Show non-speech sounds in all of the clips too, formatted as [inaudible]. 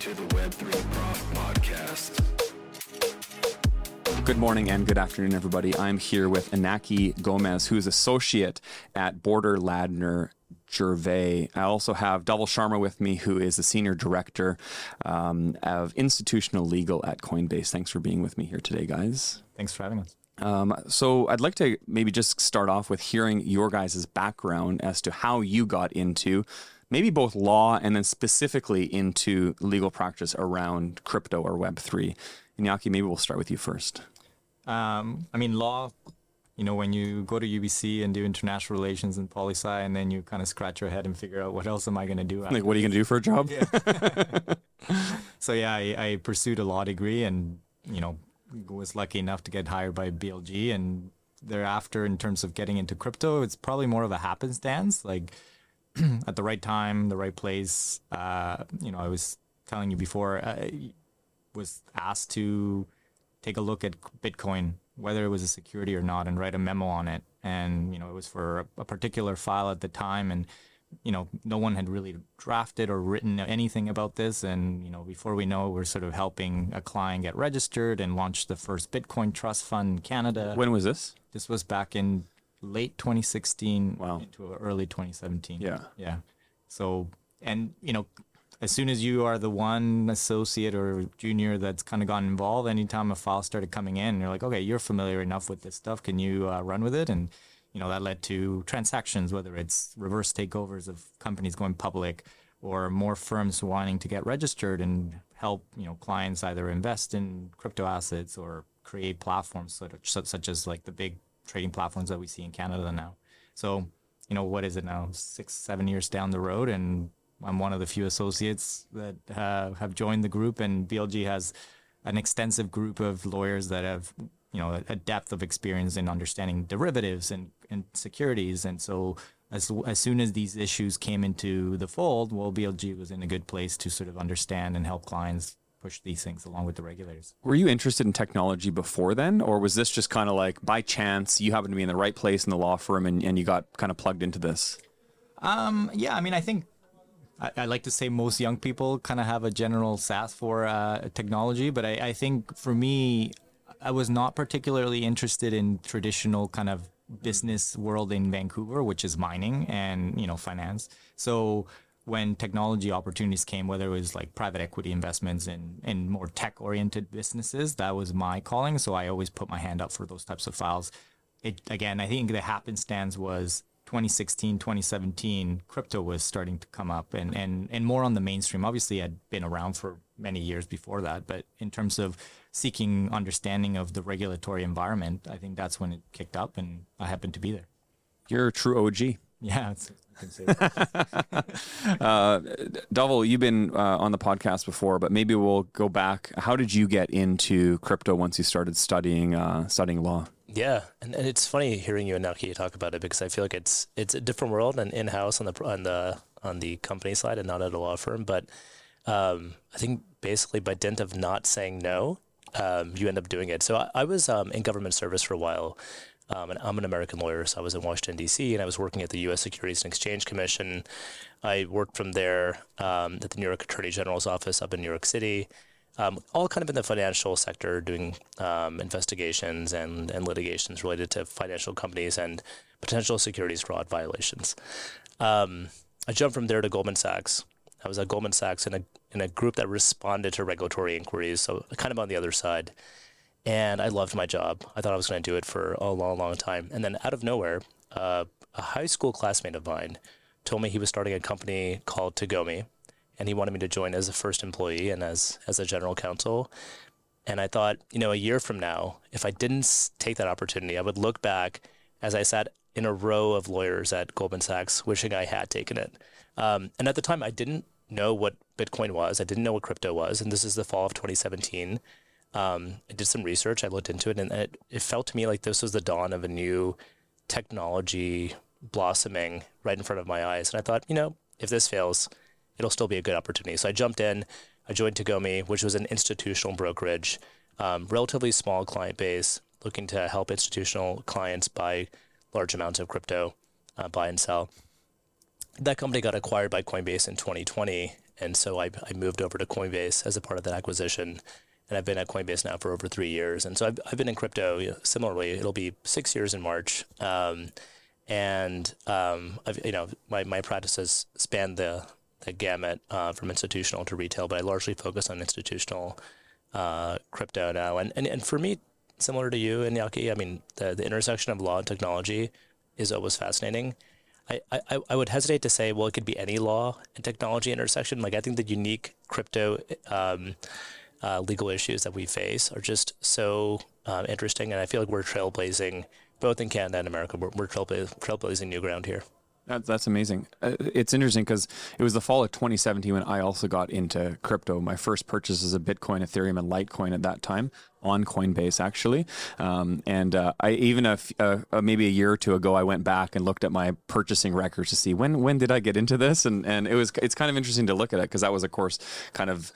to the Web3 Prof podcast. Good morning and good afternoon, everybody. I'm here with Inaki Gomez, who is associate at Borden Ladner Gervais. I also have Dhawal Sharma with me, who is the senior director um, of institutional legal at Coinbase. Thanks for being with me here today, guys. Thanks for having us. Um, so I'd like to maybe just start off with hearing your guys' background as to how you got into maybe both law and then specifically into legal practice around crypto or Web3. Inaki, maybe we'll start with you first. Um, I mean, law, you know, when you go to UBC and do international relations and poli sci, and then you kind of scratch your head and figure out what else am I going to do? Like, what are you going to do for a job? [laughs] so, yeah, I, I pursued a law degree and, you know, was lucky enough to get hired by BLG. And thereafter, in terms of getting into crypto, it's probably more of a happenstance. Like, [clears throat] at the right time, the right place. Uh, you know, I was telling you before, I was asked to take a look at Bitcoin, whether it was a security or not, and write a memo on it. And you know, it was for a, a particular file at the time, and you know, no one had really drafted or written anything about this. And you know, before we know, we're sort of helping a client get registered and launch the first Bitcoin trust fund in Canada. When was this? This was back in late 2016 Wow. into early 2017. Yeah. Yeah. So, and you know, as soon as you are the one associate or junior that's kind of gotten involved, anytime a file started coming in, you're like, okay, you're familiar enough with this stuff. Can you uh, run with it? And you know, that led to transactions, whether it's reverse takeovers of companies going public or more firms wanting to get registered and help, you know, clients either invest in crypto assets or create platforms such, such as like the big trading platforms that we see in Canada now. So, you know, what is it now? Six, seven years down the road, and I'm one of the few associates that uh, have joined the group, and BLG has an extensive group of lawyers that have, you know, a depth of experience in understanding derivatives and, and securities. And so, as as soon as these issues came into the fold, well, BLG was in a good place to sort of understand and help clients push these things along with the regulators. Were you interested in technology before then, or was this just kind of like by chance you happened to be in the right place in the law firm and, and you got kind of plugged into this? Um, yeah, I mean, I think I, I like to say most young people kind of have a general sass for uh, technology, but I, I think for me, I was not particularly interested in traditional kind of business world in Vancouver, which is mining and you know finance. So when technology opportunities came, whether it was like private equity investments in, in more tech oriented businesses, that was my calling. So I always put my hand up for those types of files. It again, I think the happenstance was 2016, 2017, crypto was starting to come up and, and, and more on the mainstream. Obviously, I'd been around for many years before that, but in terms of seeking understanding of the regulatory environment, I think that's when it kicked up and I happened to be there. You're a true OG. Yeah, it's, can say that. [laughs] Uh, Dhawal, you've been uh, on the podcast before, but maybe we'll go back. How did you get into crypto once you started studying uh, studying law? Yeah, and, and it's funny hearing you and Inaki talk about it because I feel like it's it's a different world and in house on the on the on the company side and not at a law firm. But um, I think basically by dint of not saying no, um, you end up doing it. So I, I was um, in government service for a while. Um, and I'm an American lawyer, so I was in Washington D.C. and I was working at the U.S. Securities and Exchange Commission. I worked from there um, at the New York Attorney General's office up in New York City um, all kind of in the financial sector, doing um, investigations and, and litigations related to financial companies and potential securities fraud violations. Um, I jumped from there to Goldman Sachs. I was at Goldman Sachs in a in a group that responded to regulatory inquiries, so kind of on the other side. And I loved my job. I thought I was going to do it for a long, long time. And then out of nowhere, uh, a high school classmate of mine told me he was starting a company called Tagomi, and he wanted me to join as a first employee and as as a general counsel. And I thought, you know, a year from now, if I didn't take that opportunity, I would look back as I sat in a row of lawyers at Goldman Sachs, wishing I had taken it. Um, and at the time, I didn't know what Bitcoin was. I didn't know what crypto was. And this is the fall of 2017. Um, I did some research. I looked into it, and it, it felt to me like this was the dawn of a new technology blossoming right in front of my eyes. And I thought, you know, if this fails, it'll still be a good opportunity. So I jumped in. I joined Tagomi, which was an institutional brokerage, um, relatively small client base, looking to help institutional clients buy large amounts of crypto, uh, buy and sell. That company got acquired by Coinbase in 2020, and so I, I moved over to Coinbase as a part of that acquisition, and I've been at Coinbase now for over three years, and so I've, I've been in crypto. You know, similarly, it'll be six years in March, um, and um, I've, you know my my practices span the the gamut uh, from institutional to retail, but I largely focus on institutional uh, crypto now, and, and and for me, similar to you and Inaki, I mean the the intersection of law and technology is always fascinating. I, I, I would hesitate to say, well, it could be any law and technology intersection. Like, I think the unique crypto um, uh, legal issues that we face are just so uh, interesting. And I feel like we're trailblazing both in Canada and America. We're, we're trailblazing, trailblazing new ground here. That, that's amazing. Uh, it's interesting because it was the fall of 2017 when I also got into crypto. My first purchase was a Bitcoin, Ethereum, and Litecoin at that time on Coinbase, actually. Um, and uh, I even a, uh, maybe a year or two ago, I went back and looked at my purchasing records to see when when did I get into this, and and it was it's kind of interesting to look at it because that was, of course, kind of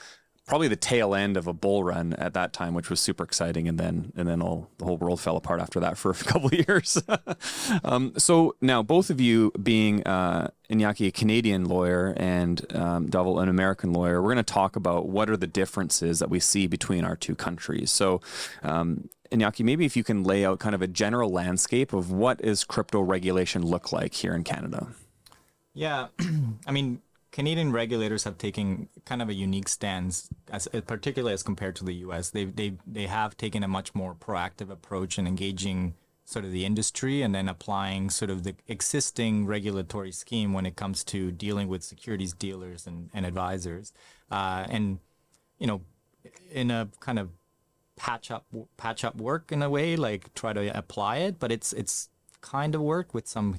probably the tail end of a bull run at that time, which was super exciting. And then and then all the whole world fell apart after that for a [laughs] couple of years. [laughs] um, so now both of you being uh, Iñaki, a Canadian lawyer, and um, Dhawal, an American lawyer, we're going to talk about what are the differences that we see between our two countries. So. Um, Iñaki, maybe if you can lay out kind of a general landscape of what is crypto regulation look like here in Canada. Yeah, [clears throat] I mean, Canadian regulators have taken kind of a unique stance, as particularly as compared to the U.S. They they they have taken a much more proactive approach in engaging sort of the industry and then applying sort of the existing regulatory scheme when it comes to dealing with securities dealers and, and advisors, uh, and you know, in a kind of patch up patch up work in a way, like try to apply it, but it's it's kind of work with some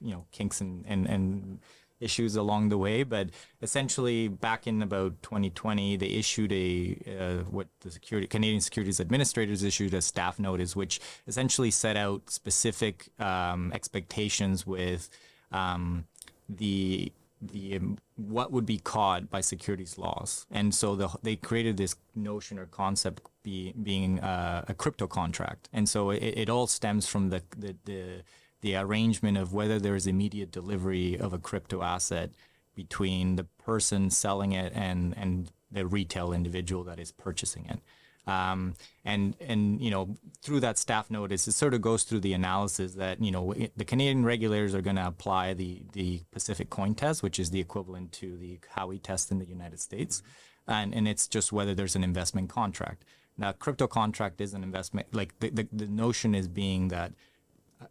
you know kinks and and and issues along the way. But essentially, back in about 2020, they issued a uh, what the security Canadian Securities Administrators issued a staff notice, which essentially set out specific um, expectations with um, the the um, what would be caught by securities laws, and so the, they created this notion or concept be, being uh, a crypto contract, and so it, it all stems from the the, the the arrangement of whether there is immediate delivery of a crypto asset between the person selling it and and the retail individual that is purchasing it. Um, and and you know through that staff notice, it sort of goes through the analysis that you know the Canadian regulators are going to apply the the Pacific Coin Test, which is the equivalent to the Howey test in the United States, and and it's just whether there's an investment contract. Now, crypto contract is an investment. Like the, the, the notion is being that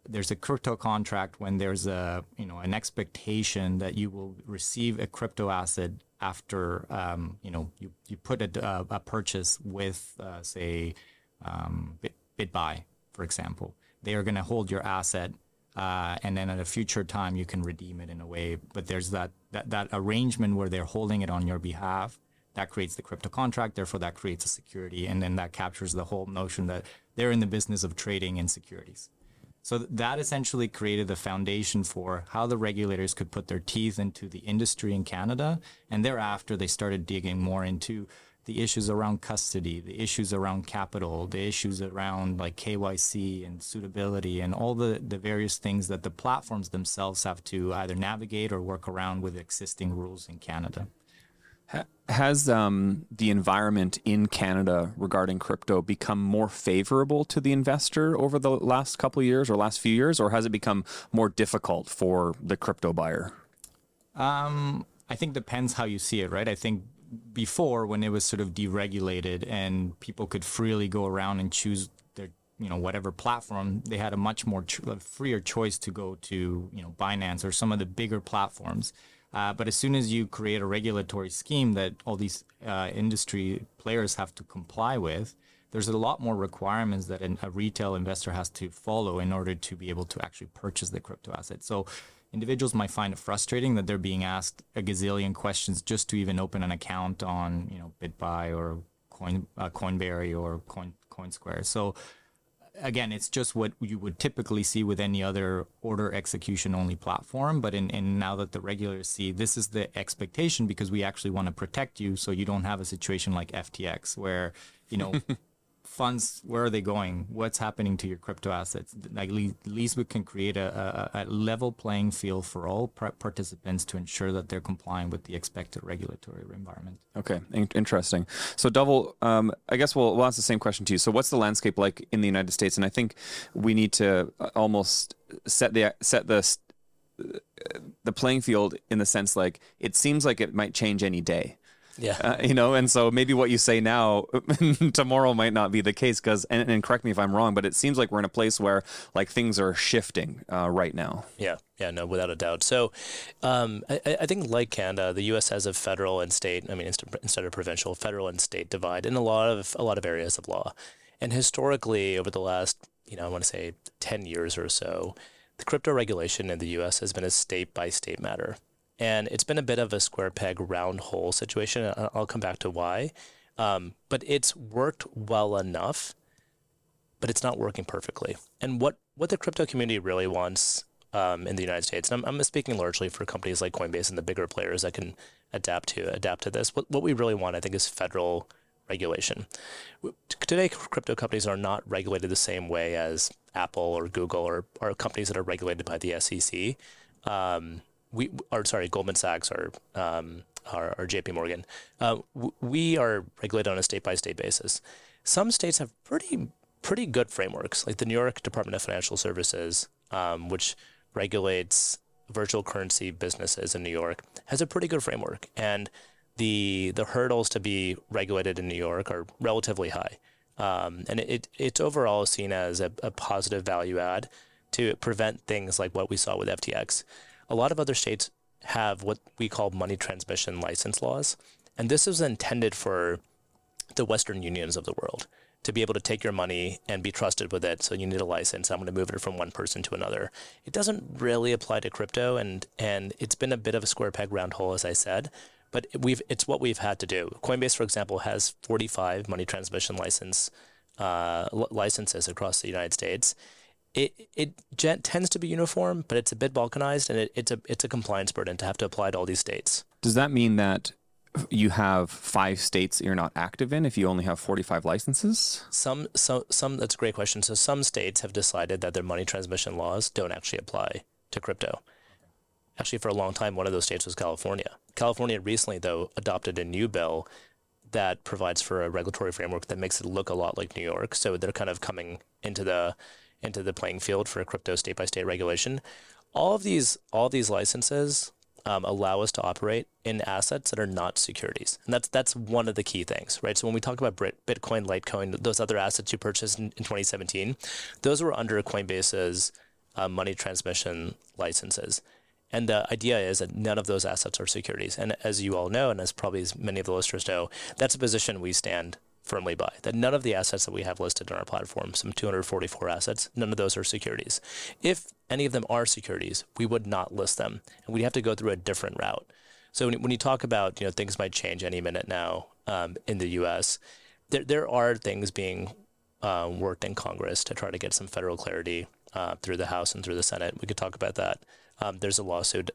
there's a crypto contract when there's a you know an expectation that you will receive a crypto asset after um, you know you, you put a, a purchase with uh, say um, BitBuy for example. They are going to hold your asset uh, and then at a future time you can redeem it in a way. But there's that, that that arrangement where they're holding it on your behalf. That creates the crypto contract therefore that creates a security and then that captures the whole notion that they're in the business of trading in securities so that essentially created the foundation for how the regulators could put their teeth into the industry in Canada. And thereafter, they started digging more into the issues around custody, the issues around capital, the issues around like KYC and suitability, and all the, the various things that the platforms themselves have to either navigate or work around with existing rules in Canada. Has um, the environment in Canada regarding crypto become more favorable to the investor over the last couple years or last few years, or has it become more difficult for the crypto buyer? Um, I think depends how you see it, right? I think before when it was sort of deregulated and people could freely go around and choose their you know whatever platform they had a much more ch- freer choice to go to you know Binance or some of the bigger platforms uh, but as soon as you create a regulatory scheme that all these uh, industry players have to comply with, there's a lot more requirements that an, a retail investor has to follow in order to be able to actually purchase the crypto asset. So individuals might find it frustrating that they're being asked a gazillion questions just to even open an account on, you know, BitBuy or Coin, uh, Coinberry or Coin, CoinSquare. So again, it's just what you would typically see with any other order execution only platform. But in, in now that the regulators see this is the expectation because we actually want to protect you so you don't have a situation like FTX where, you know, [laughs] funds where are they going? What's happening to your crypto assets? Like at least we can create a, a, a level playing field for all participants to ensure that they're complying with the expected regulatory environment. Okay in- interesting. So Dhawal um, i guess we'll, we'll ask the same question to you. So what's the landscape like in the united states? And i think we need to uh, almost set the set the the playing field in the sense like it seems like it might change any day yeah. Uh, you know, and so maybe what you say now [laughs] tomorrow might not be the case because, and, and, correct me if I'm wrong, but it seems like we're in a place where like things are shifting uh, right now. Yeah. Yeah. No, without a doubt. So um, I, I, think like Canada, the U.S. has a federal and state, I mean, instead of provincial, federal and state divide in a lot of, a lot of areas of law. And historically, over the last, you know, I want to say 10 years or so, the crypto regulation in the U.S. has been a state by state matter. And it's been a bit of a square peg, round hole situation. I'll come back to why. Um, but it's worked well enough, but it's not working perfectly. And what, what the crypto community really wants um, in the United States, and I'm, I'm speaking largely for companies like Coinbase and the bigger players that can adapt to adapt to this. What, what we really want, I think, is federal regulation. Today, crypto companies are not regulated the same way as Apple or Google or, or companies that are regulated by the SEC. Um, we are sorry, Goldman Sachs or um, or, or J.P. Morgan, uh, we are regulated on a state by state basis. Some states have pretty pretty good frameworks, like the New York Department of Financial Services, um, which regulates virtual currency businesses in New York, has a pretty good framework, and the the hurdles to be regulated in New York are relatively high, um, and it it's overall seen as a, a positive value add to prevent things like what we saw with FTX. A lot of other states have what we call money transmission license laws. And this is intended for the Western unions of the world to be able to take your money and be trusted with it. So you need a license. I'm going to move it from one person to another. It doesn't really apply to crypto, and and it's been a bit of a square peg round hole, as I said. But we've it's what we've had to do. Coinbase, for example, has 45 money transmission license uh, licenses across the United States, it it tends to be uniform, but it's a bit balkanized, and it, it's a it's a compliance burden to have to apply to all these states. Does that mean that you have five states that you're not active in if you only have 45 licenses? Some some some that's a great question. So some states have decided that their money transmission laws don't actually apply to crypto. Actually, for a long time, one of those states was California. California recently, though, adopted a new bill that provides for a regulatory framework that makes it look a lot like New York. So they're kind of coming into the into the playing field for crypto state by state regulation. All of these all these licenses um, allow us to operate in assets that are not securities, and that's that's one of the key things, right? So when we talk about Bitcoin, Litecoin, those other assets you purchased in, in 2017, those were under Coinbase's uh, money transmission licenses. And the idea is that none of those assets are securities. And as you all know, and as probably as many of the listeners know, that's a position we stand firmly by that none of the assets that we have listed on our platform, some 244 assets, none of those are securities. If any of them are securities, we would not list them, and we'd have to go through a different route. So when, when you talk about you know things might change any minute now um, in the U.S., there there are things being uh, worked in Congress to try to get some federal clarity uh, through the House and through the Senate. We could talk about that. Um, there's a lawsuit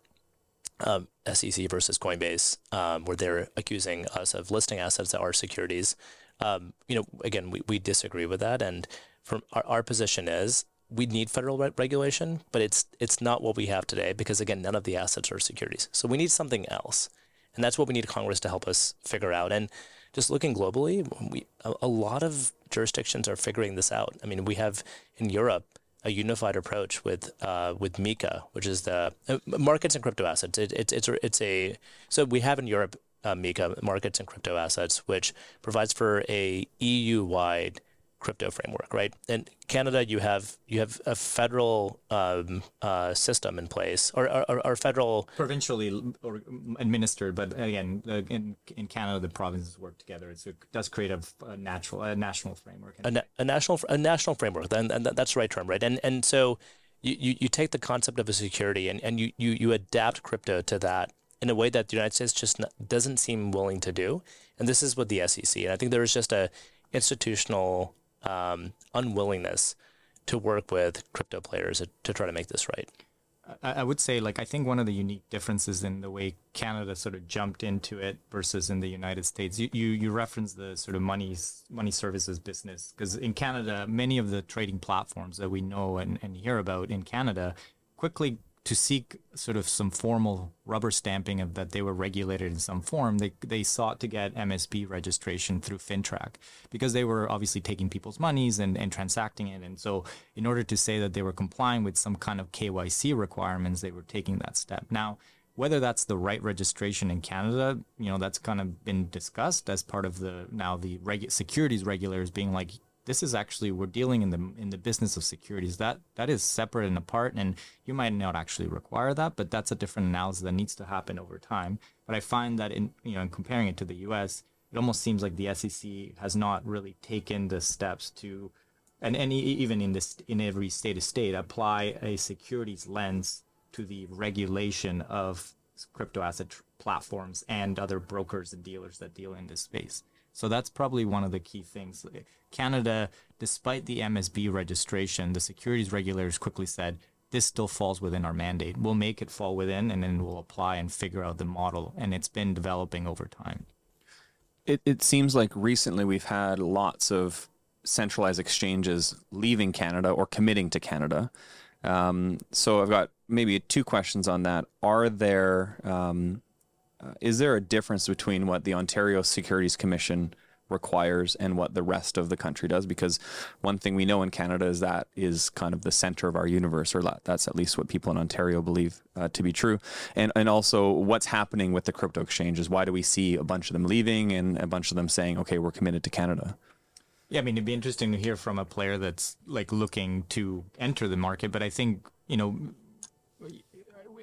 um, SEC versus Coinbase, um, where they're accusing us of listing assets that are securities um, you know, again, we, we disagree with that. And from our, our position is we need federal re- regulation, but it's it's not what we have today because again, none of the assets are securities. So we need something else, and that's what we need Congress to help us figure out. And just looking globally, we a, a lot of jurisdictions are figuring this out. I mean, we have in Europe a unified approach with uh, with MiCA, which is the uh, markets and crypto assets. It, it, it's it's a so we have in Europe uh, MiCA, Markets and Crypto Assets, which provides for a EU-wide crypto framework, right? In Canada, you have you have a federal um, uh, system in place, or, or, or, federal provincially or administered, but again, in in Canada, the provinces work together. So it does create a, a natural a national framework. A, na- a, national a national framework, then and that's the right term, right? And and so you, you, you take the concept of a security and, and you, you, you adapt crypto to that in a way that the United States just doesn't seem willing to do. And this is with the SEC. And I think there is just a institutional um, unwillingness to work with crypto players to try to make this right. I, I would say, like, I think one of the unique differences in the way Canada sort of jumped into it versus in the United States, you you, you reference the sort of money money services business because in Canada, many of the trading platforms that we know and, and hear about in Canada quickly to seek sort of some formal rubber stamping of that they were regulated in some form, they, they sought to get MSB registration through FINTRAC because they were obviously taking people's monies and, and transacting it. And so, in order to say that they were complying with some kind of KYC requirements, they were taking that step. Now, whether that's the right registration in Canada, you know, that's kind of been discussed as part of the now the regu- securities regulators being like, this is actually we're dealing in the in the business of securities. That that is separate and apart and you might not actually require that but that's a different analysis that needs to happen over time. But i find that in you know in comparing it to the us it almost seems like the sec has not really taken the steps to and, and even in this in every state of state apply a securities lens to the regulation of crypto asset platforms and other brokers and dealers that deal in this space so that's probably one of the key things. Canada, despite the MSB registration, the securities regulators quickly said, this still falls within our mandate. We'll make it fall within and then we'll apply and figure out the model. And it's been developing over time. It, it seems like recently we've had lots of centralized exchanges leaving Canada or committing to Canada. Um, so I've got maybe two questions on that. Are there um, uh, is there a difference between what the Ontario Securities Commission requires and what the rest of the country does? Because one thing we know in Canada is that is kind of the center of our universe, or that's at least what people in Ontario believe uh, to be true. And and also what's happening with the crypto exchanges? Why do we see a bunch of them leaving and a bunch of them saying, "Okay, we're committed to Canada"? Yeah, I mean, it'd be interesting to hear from a player that's like looking to enter the market, but I think you know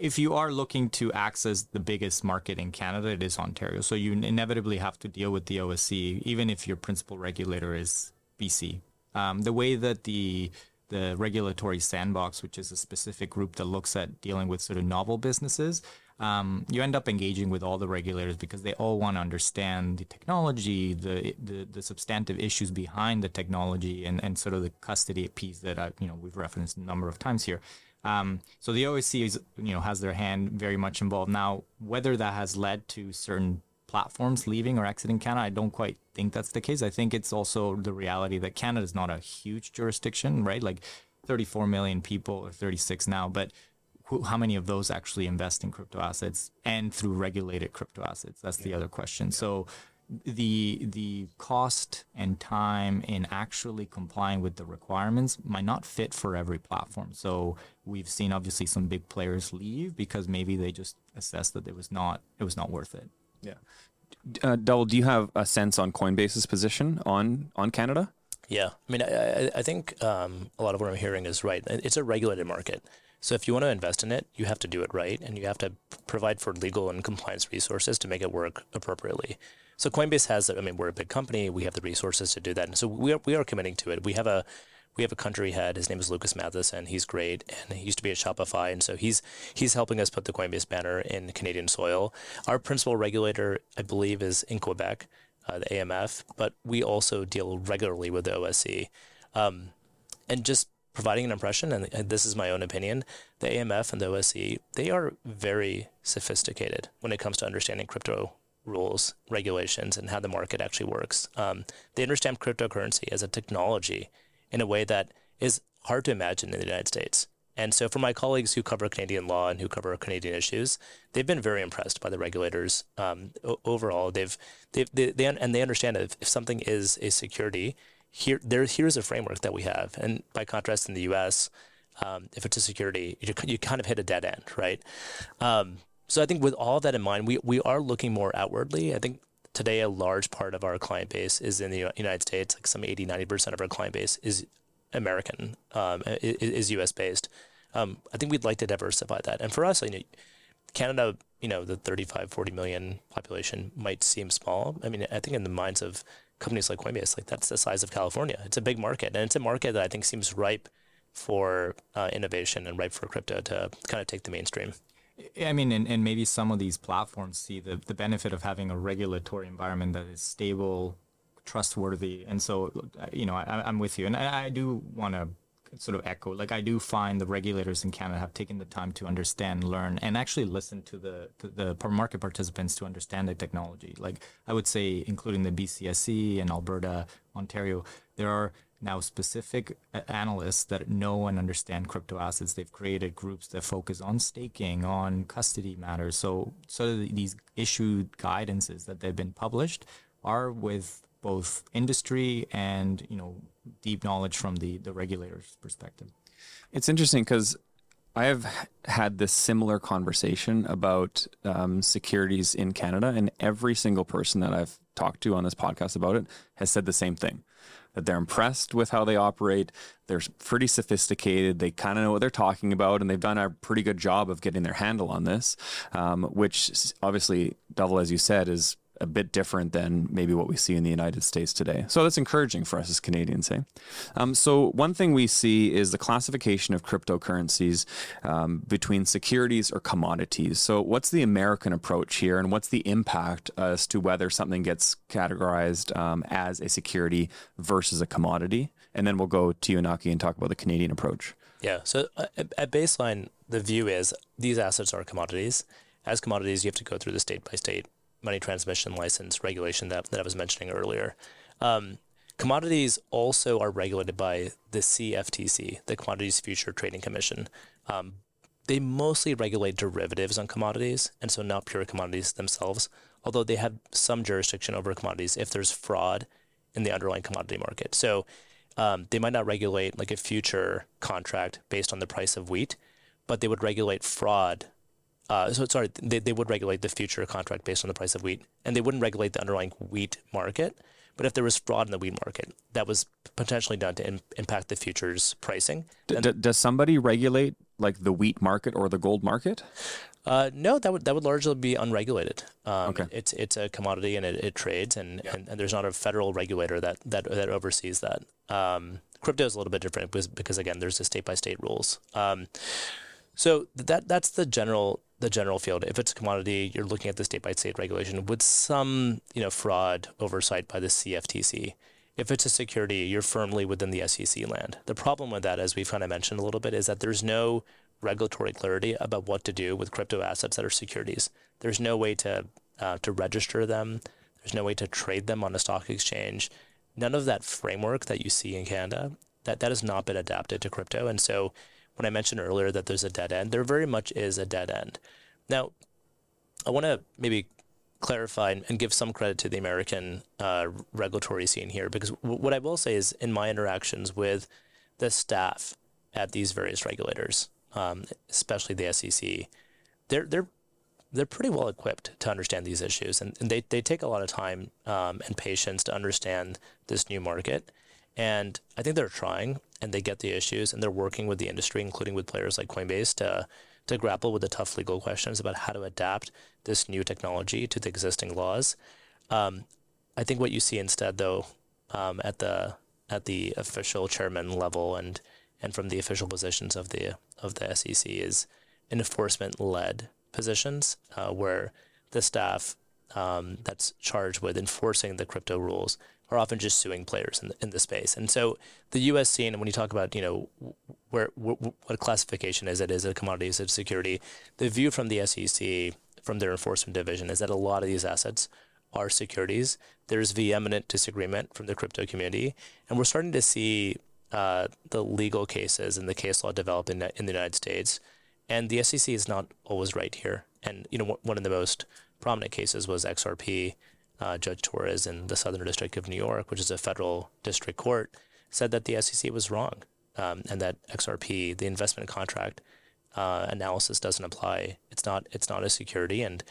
if you are looking to access the biggest market in Canada, it is Ontario. So you inevitably have to deal with the OSC, even if your principal regulator is BC. Um, the way that the the regulatory sandbox, which is a specific group that looks at dealing with sort of novel businesses, um, you end up engaging with all the regulators because they all want to understand the technology, the, the the substantive issues behind the technology, and, and sort of the custody piece that I, you know we've referenced a number of times here. Um, so the OSC is, you know, has their hand very much involved. Now, whether that has led to certain platforms leaving or exiting Canada, I don't quite think that's the case. I think it's also the reality that Canada is not a huge jurisdiction, right? Like 34 million people or 36 now, but who, how many of those actually invest in crypto assets and through regulated crypto assets? That's the other question. So the the cost and time in actually complying with the requirements might not fit for every platform. So we've seen obviously some big players leave because maybe they just assessed that it was not it was not worth it. Yeah. Uh, Dhawal, do you have a sense on Coinbase's position on on Canada? Yeah, I mean, I, I think um, a lot of what I'm hearing is right. It's a regulated market. So if you want to invest in it, you have to do it right, and you have to provide for legal and compliance resources to make it work appropriately. So Coinbase has, I mean, we're a big company. We have the resources to do that. And so we are, we are committing to it. We have a, we have a country head. His name is Lucas Matheson, and He's great, and he used to be at Shopify, and so he's he's helping us put the Coinbase banner in Canadian soil. Our principal regulator, I believe, is in Quebec, uh, the AMF, but we also deal regularly with the OSC, um, and just providing an impression. And, and this is my own opinion: the AMF and the OSC they are very sophisticated when it comes to understanding crypto rules, regulations, and how the market actually works. Um, they understand cryptocurrency as a technology in a way that is hard to imagine in the United States. And so, for my colleagues who cover Canadian law and who cover Canadian issues, they've been very impressed by the regulators. Um, overall, they've, they've they, they, and they understand if, if something is a security, here there here's a framework that we have. And by contrast, in the U.S., um, if it's a security, you, you kind of hit a dead end, right? Um, so I think with all that in mind, we, we are looking more outwardly. I think today a large part of our client base is in the United States. Like some 80, 90% of our client base is American, um, is, is US based. Um, I think we'd like to diversify that. And for us, you know, Canada, you know, the 35, 40 million population might seem small. I mean, I think in the minds of companies like Coinbase, like that's the size of California. It's a big market, and it's a market that I think seems ripe for uh, innovation and ripe for crypto to kind of take the mainstream. I mean, and, and maybe some of these platforms see the, the benefit of having a regulatory environment that is stable, trustworthy. And so, uh, you know, I, I'm with you. And I, I do want to sort of echo. Like I do find the regulators in Canada have taken the time to understand, learn, and actually listen to the the market participants to understand the technology. Like I would say, including the BCSC and Alberta, Ontario, there are now specific analysts that know and understand crypto assets. They've created groups that focus on staking, on custody matters. So, so th- these issued guidances that they've been published are with both industry and you know deep knowledge from the the regulators' perspective. It's interesting because I have had this similar conversation about um, securities in Canada, and every single person that I've talked to on this podcast about it has said the same thing that they're impressed with how they operate. They're pretty sophisticated. They kind of know what they're talking about, and they've done a pretty good job of getting their handle on this, um, which obviously, Dhawal, as you said, is a bit different than maybe what we see in the United States today. So that's encouraging for us as Canadians, eh? Um, so one thing we see is the classification of cryptocurrencies um, between securities or commodities. So what's the American approach here, and what's the impact as to whether something gets categorized um, as a security versus a commodity? And then we'll go to you, Inaki, and talk about the Canadian approach. Yeah. So uh, at baseline, the view is these assets are commodities. As commodities, you have to go through the state by state money transmission license regulation that, that I was mentioning earlier. Um, commodities also are regulated by the CFTC, the Commodities Future Trading Commission. Um, they mostly regulate derivatives on commodities, and so not pure commodities themselves, although they have some jurisdiction over commodities if there's fraud in the underlying commodity market. So um, they might not regulate like a future contract based on the price of wheat, but they would regulate fraud. Uh, so sorry, they, they would regulate the future contract based on the price of wheat, and they wouldn't regulate the underlying wheat market. But if there was fraud in the wheat market, that was potentially done to im- impact the futures pricing. D- d- does somebody regulate like the wheat market or the gold market? Uh, no, that would that would largely be unregulated. Um, Okay. It's it's a commodity and it, it trades, and, and, and there's not a federal regulator that that, that oversees that. Um, crypto is a little bit different because, because again, there's the state by state rules. Um, so that that's the general the general field. If it's a commodity, you're looking at the state by state regulation with some you know fraud oversight by the CFTC. If it's a security, you're firmly within the SEC land. The problem with that, as we've kind of mentioned a little bit, is that there's no regulatory clarity about what to do with crypto assets that are securities. There's no way to uh, to register them. There's no way to trade them on a stock exchange. None of that framework that you see in Canada that that has not been adapted to crypto. And so, when I mentioned earlier that there's a dead end, there very much is a dead end. Now, I want to maybe clarify and- give some credit to the American uh, regulatory scene here, because w- what I will say is, in my interactions with the staff at these various regulators, um, especially the SEC, they're they're they're pretty well equipped to understand these issues, and, and they they take a lot of time um, and patience to understand this new market. And I think they're trying, and they get the issues, and they're working with the industry, including with players like Coinbase, to to grapple with the tough legal questions about how to adapt this new technology to the existing laws. Um, I think what you see instead, though, um, at the at the official chairman level and and from the official positions of the of the SEC is enforcement led positions uh, where the staff um, that's charged with enforcing the crypto rules are often just suing players in the, in the space. And so the U.S. scene, when you talk about you know where, where what classification is it? Is it a commodity? Is it security? The view from the SEC from their enforcement division is that a lot of these assets are securities. There's vehement disagreement from the crypto community, and we're starting to see uh, the legal cases and the case law develop in, in the United States. And the SEC is not always right here. And you know, one of the most prominent cases was XRP. Uh, Judge Torres in the Southern District of New York, which is a federal district court, said that the SEC was wrong um, and that XRP, the investment contract uh, analysis, doesn't apply. It's not. It's not a security, and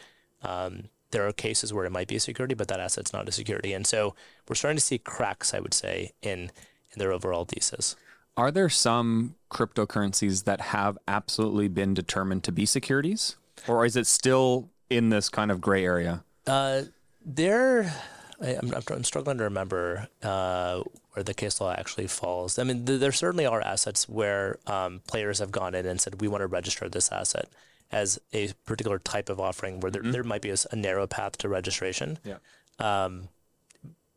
um, there are cases where it might be a security, but that asset's not a security. And so we're starting to see cracks, I would say, in in their overall thesis. Are there some cryptocurrencies that have absolutely been determined to be securities, or is it still in this kind of gray area? Uh, there, I, I'm, I'm I'm struggling to remember uh, where the case law actually falls. I mean, th- there certainly are assets where um, players have gone in and said, we want to register this asset as a particular type of offering where there, there might be a narrow path to registration. Yeah. Um,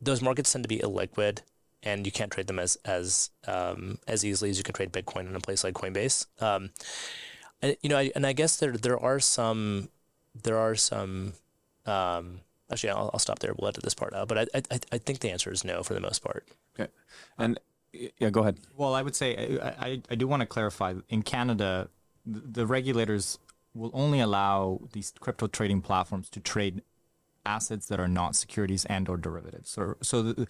those markets tend to be illiquid and you can't trade them as as um, as easily as you can trade Bitcoin in a place like Coinbase. Um, and, you know, I, and I guess there there are some there are some. Um, actually, I'll, I'll stop there. We'll edit this part out. But I, I I think the answer is no for the most part. Okay. And yeah, go ahead. Well, I would say I, I, I do want to clarify. In Canada, the, the regulators will only allow these crypto trading platforms to trade assets that are not securities and or derivatives. So, so the,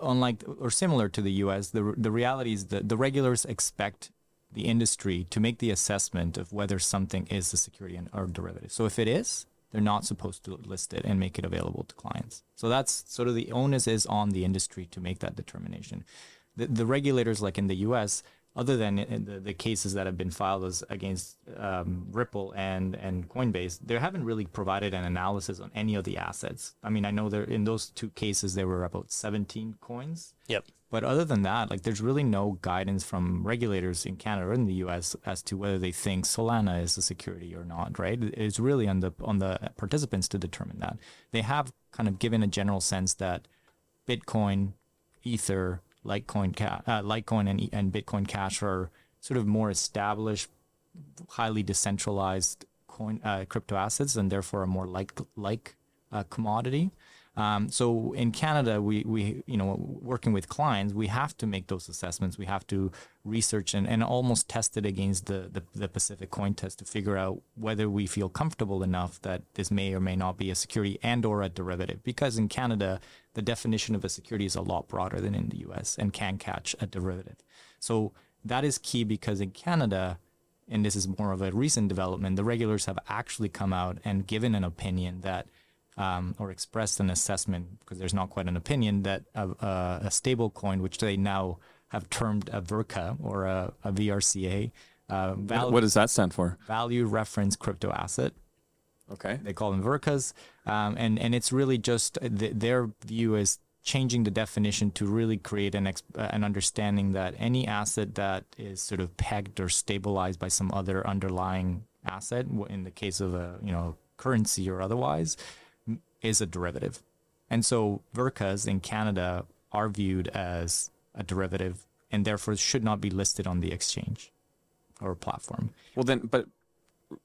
unlike or similar to the U.S., the the reality is that the regulators expect the industry to make the assessment of whether something is a security and, or derivative. So if it is, they're not supposed to list it and make it available to clients. So that's sort of the onus is on the industry to make that determination. The, the regulators, like in the U.S., other than the, the cases that have been filed as against um, Ripple and, and Coinbase, they haven't really provided an analysis on any of the assets. I mean, I know there in those two cases there were about 17 coins. Yep. But other than that, like there's really no guidance from regulators in Canada or in the U.S. as to whether they think Solana is a security or not. Right? It's really on the on the participants to determine that. They have kind of given a general sense that Bitcoin, Ether, Litecoin, uh, Litecoin and, and Bitcoin Cash are sort of more established, highly decentralized coin uh, crypto assets, and therefore a more like like uh, commodity. Um, so in Canada, we, we, you know, working with clients, we have to make those assessments. We have to research and, and almost test it against the, the, the Pacific coin test to figure out whether we feel comfortable enough that this may or may not be a security and or a derivative. Because in Canada, the definition of a security is a lot broader than in the US and can catch a derivative. So that is key because in Canada, and this is more of a recent development, the regulators have actually come out and given an opinion that – um, or expressed an assessment because there's not quite an opinion that a, a, a stable coin, which they now have termed a VRCA or a, a VRCA. Uh, value, what does that stand for? Value reference crypto asset. Okay. They call them VRCAs. Um, and, and it's really just th- their view is changing the definition to really create an, exp- an understanding that any asset that is sort of pegged or stabilized by some other underlying asset, in the case of a you know currency or otherwise, is a derivative. And so VRCAs in Canada are viewed as a derivative and therefore should not be listed on the exchange or platform. Well, then, but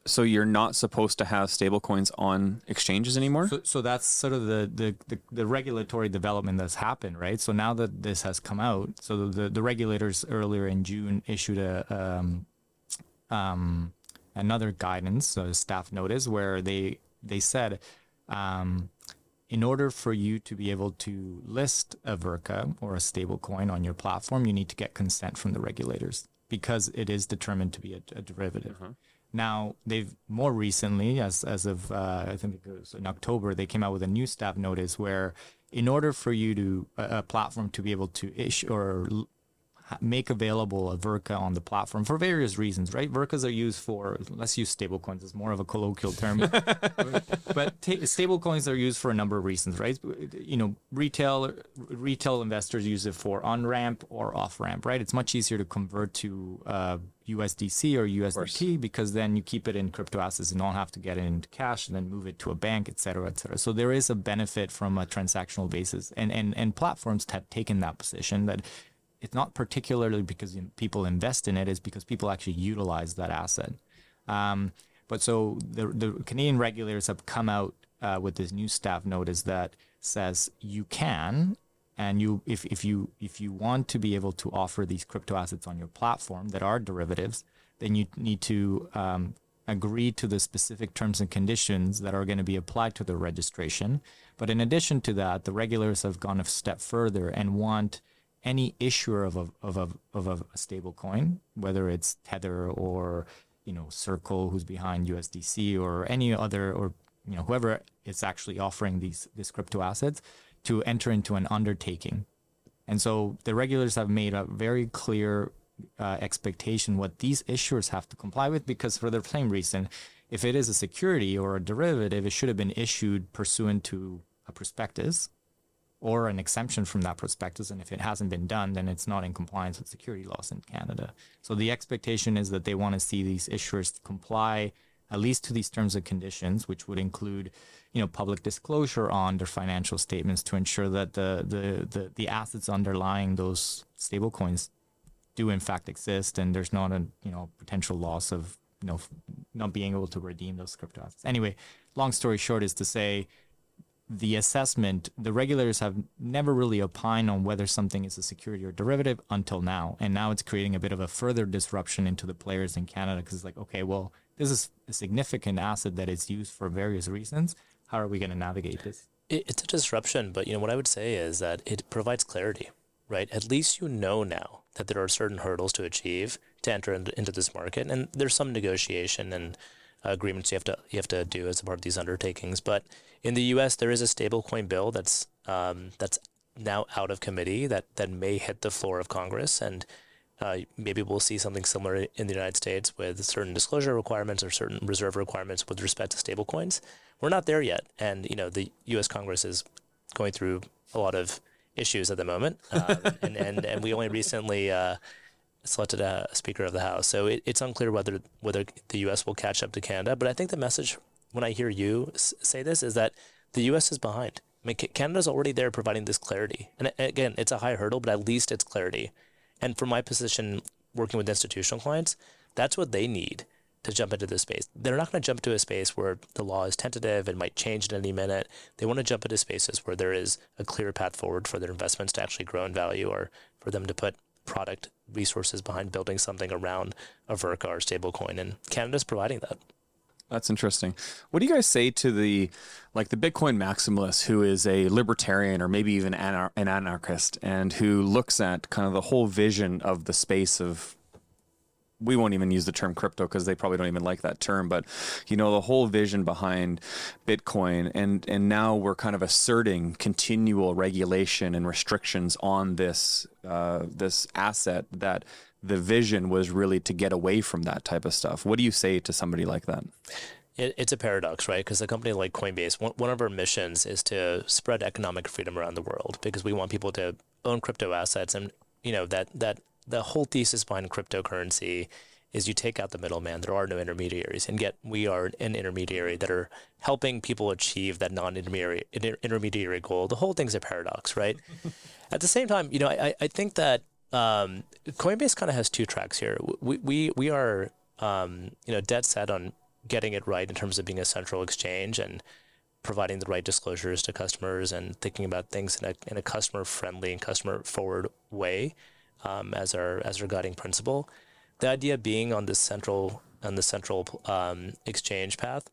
so you're not supposed to have stablecoins on exchanges anymore? So, so that's sort of the, the, the, the, regulatory development that's happened, right? So now that this has come out, so the, the regulators earlier in June issued a um, um, another guidance, a staff notice, where they they said um, in order for you to be able to list a VRCA or a stable coin on your platform, you need to get consent from the regulators because it is determined to be a, a derivative. Uh-huh. Now, they've more recently, as, as of uh, I think it was in October, they came out with a new staff notice where, in order for you to a, a platform to be able to issue or make available a VRCA on the platform for various reasons, right? VRCAs are used for, let's use stablecoins, it's more of a colloquial term. [laughs] but ta- stablecoins are used for a number of reasons, right? You know, retail retail investors use it for on ramp or off ramp, right? It's much easier to convert to uh, USDC or USDT because then you keep it in crypto assets and don't have to get it into cash and then move it to a bank, et cetera, et cetera. So there is a benefit from a transactional basis. And, and, and platforms have taken that position that it's not particularly because people invest in it, it's because people actually utilize that asset. Um, but so the, the Canadian regulators have come out uh, with this new staff notice that says you can and you if, if you if you want to be able to offer these crypto assets on your platform that are derivatives then you need to um, agree to the specific terms and conditions that are going to be applied to the registration but in addition to that the regulators have gone a step further and want any issuer of a, of a, of a stable coin, whether it's Tether or, you know, Circle who's behind USDC or any other, or, you know, whoever is actually offering these, these crypto assets to enter into an undertaking. And so the regulators have made a very clear uh, expectation what these issuers have to comply with because for the same reason, if it is a security or a derivative, it should have been issued pursuant to a prospectus or an exemption from that prospectus. And if it hasn't been done, then it's not in compliance with security laws in Canada. So the expectation is that they want to see these issuers comply at least to these terms and conditions, which would include, you know, public disclosure on their financial statements to ensure that the the the, the assets underlying those stablecoins do in fact exist and there's not a you know potential loss of you know not being able to redeem those crypto assets. Anyway, long story short is to say the assessment, the regulators have never really opined on whether something is a security or derivative until now. And now it's creating a bit of a further disruption into the players in Canada because it's like, okay, well, this is a significant asset that is used for various reasons. How are we going to navigate this? It's a disruption, but you know what I would say is that it provides clarity, right? At least you know now that there are certain hurdles to achieve to enter into this market, and there's some negotiation and agreements you have to you have to do as a part of these undertakings. But in the U.S., there is a stablecoin bill that's um, that's now out of committee that that may hit the floor of Congress, and uh, maybe we'll see something similar in the United States with certain disclosure requirements or certain reserve requirements with respect to stablecoins. We're not there yet, and you know the U.S. Congress is going through a lot of issues at the moment, um, and, and and we only recently. Uh, selected a Speaker of the House. So it, it's unclear whether whether the U.S. will catch up to Canada. But I think the message when I hear you say this is that the U.S. is behind. I mean, Canada's already there providing this clarity. And again, it's a high hurdle, but at least it's clarity. And from my position working with institutional clients, that's what they need to jump into this space. They're not going to jump into a space where the law is tentative and might change at any minute. They want to jump into spaces where there is a clear path forward for their investments to actually grow in value or for them to put product resources behind building something around a VRCA or stablecoin, and Canada's providing that. That's interesting. What do you guys say to the like the Bitcoin maximalist who is a libertarian or maybe even anar- an anarchist and who looks at kind of the whole vision of the space of we won't even use the term crypto because they probably don't even like that term but you know the whole vision behind bitcoin and and now we're kind of asserting continual regulation and restrictions on this uh, this asset that the vision was really to get away from that type of stuff what do you say to somebody like that it's a paradox, right? Because a company like Coinbase, one, of our missions is to spread economic freedom around the world because we want people to own crypto assets and you know that that the whole thesis behind cryptocurrency is you take out the middleman. There are no intermediaries, and yet we are an intermediary that are helping people achieve that non-intermediary intermediary goal. The whole thing's a paradox, right? [laughs] At the same time, you know, I, I think that um, Coinbase kind of has two tracks here. We we we are um, you know dead set on getting it right in terms of being a central exchange and providing the right disclosures to customers and thinking about things in a in a customer friendly and customer forward way um, as our as our guiding principle. The idea being on this central on the central um, exchange path,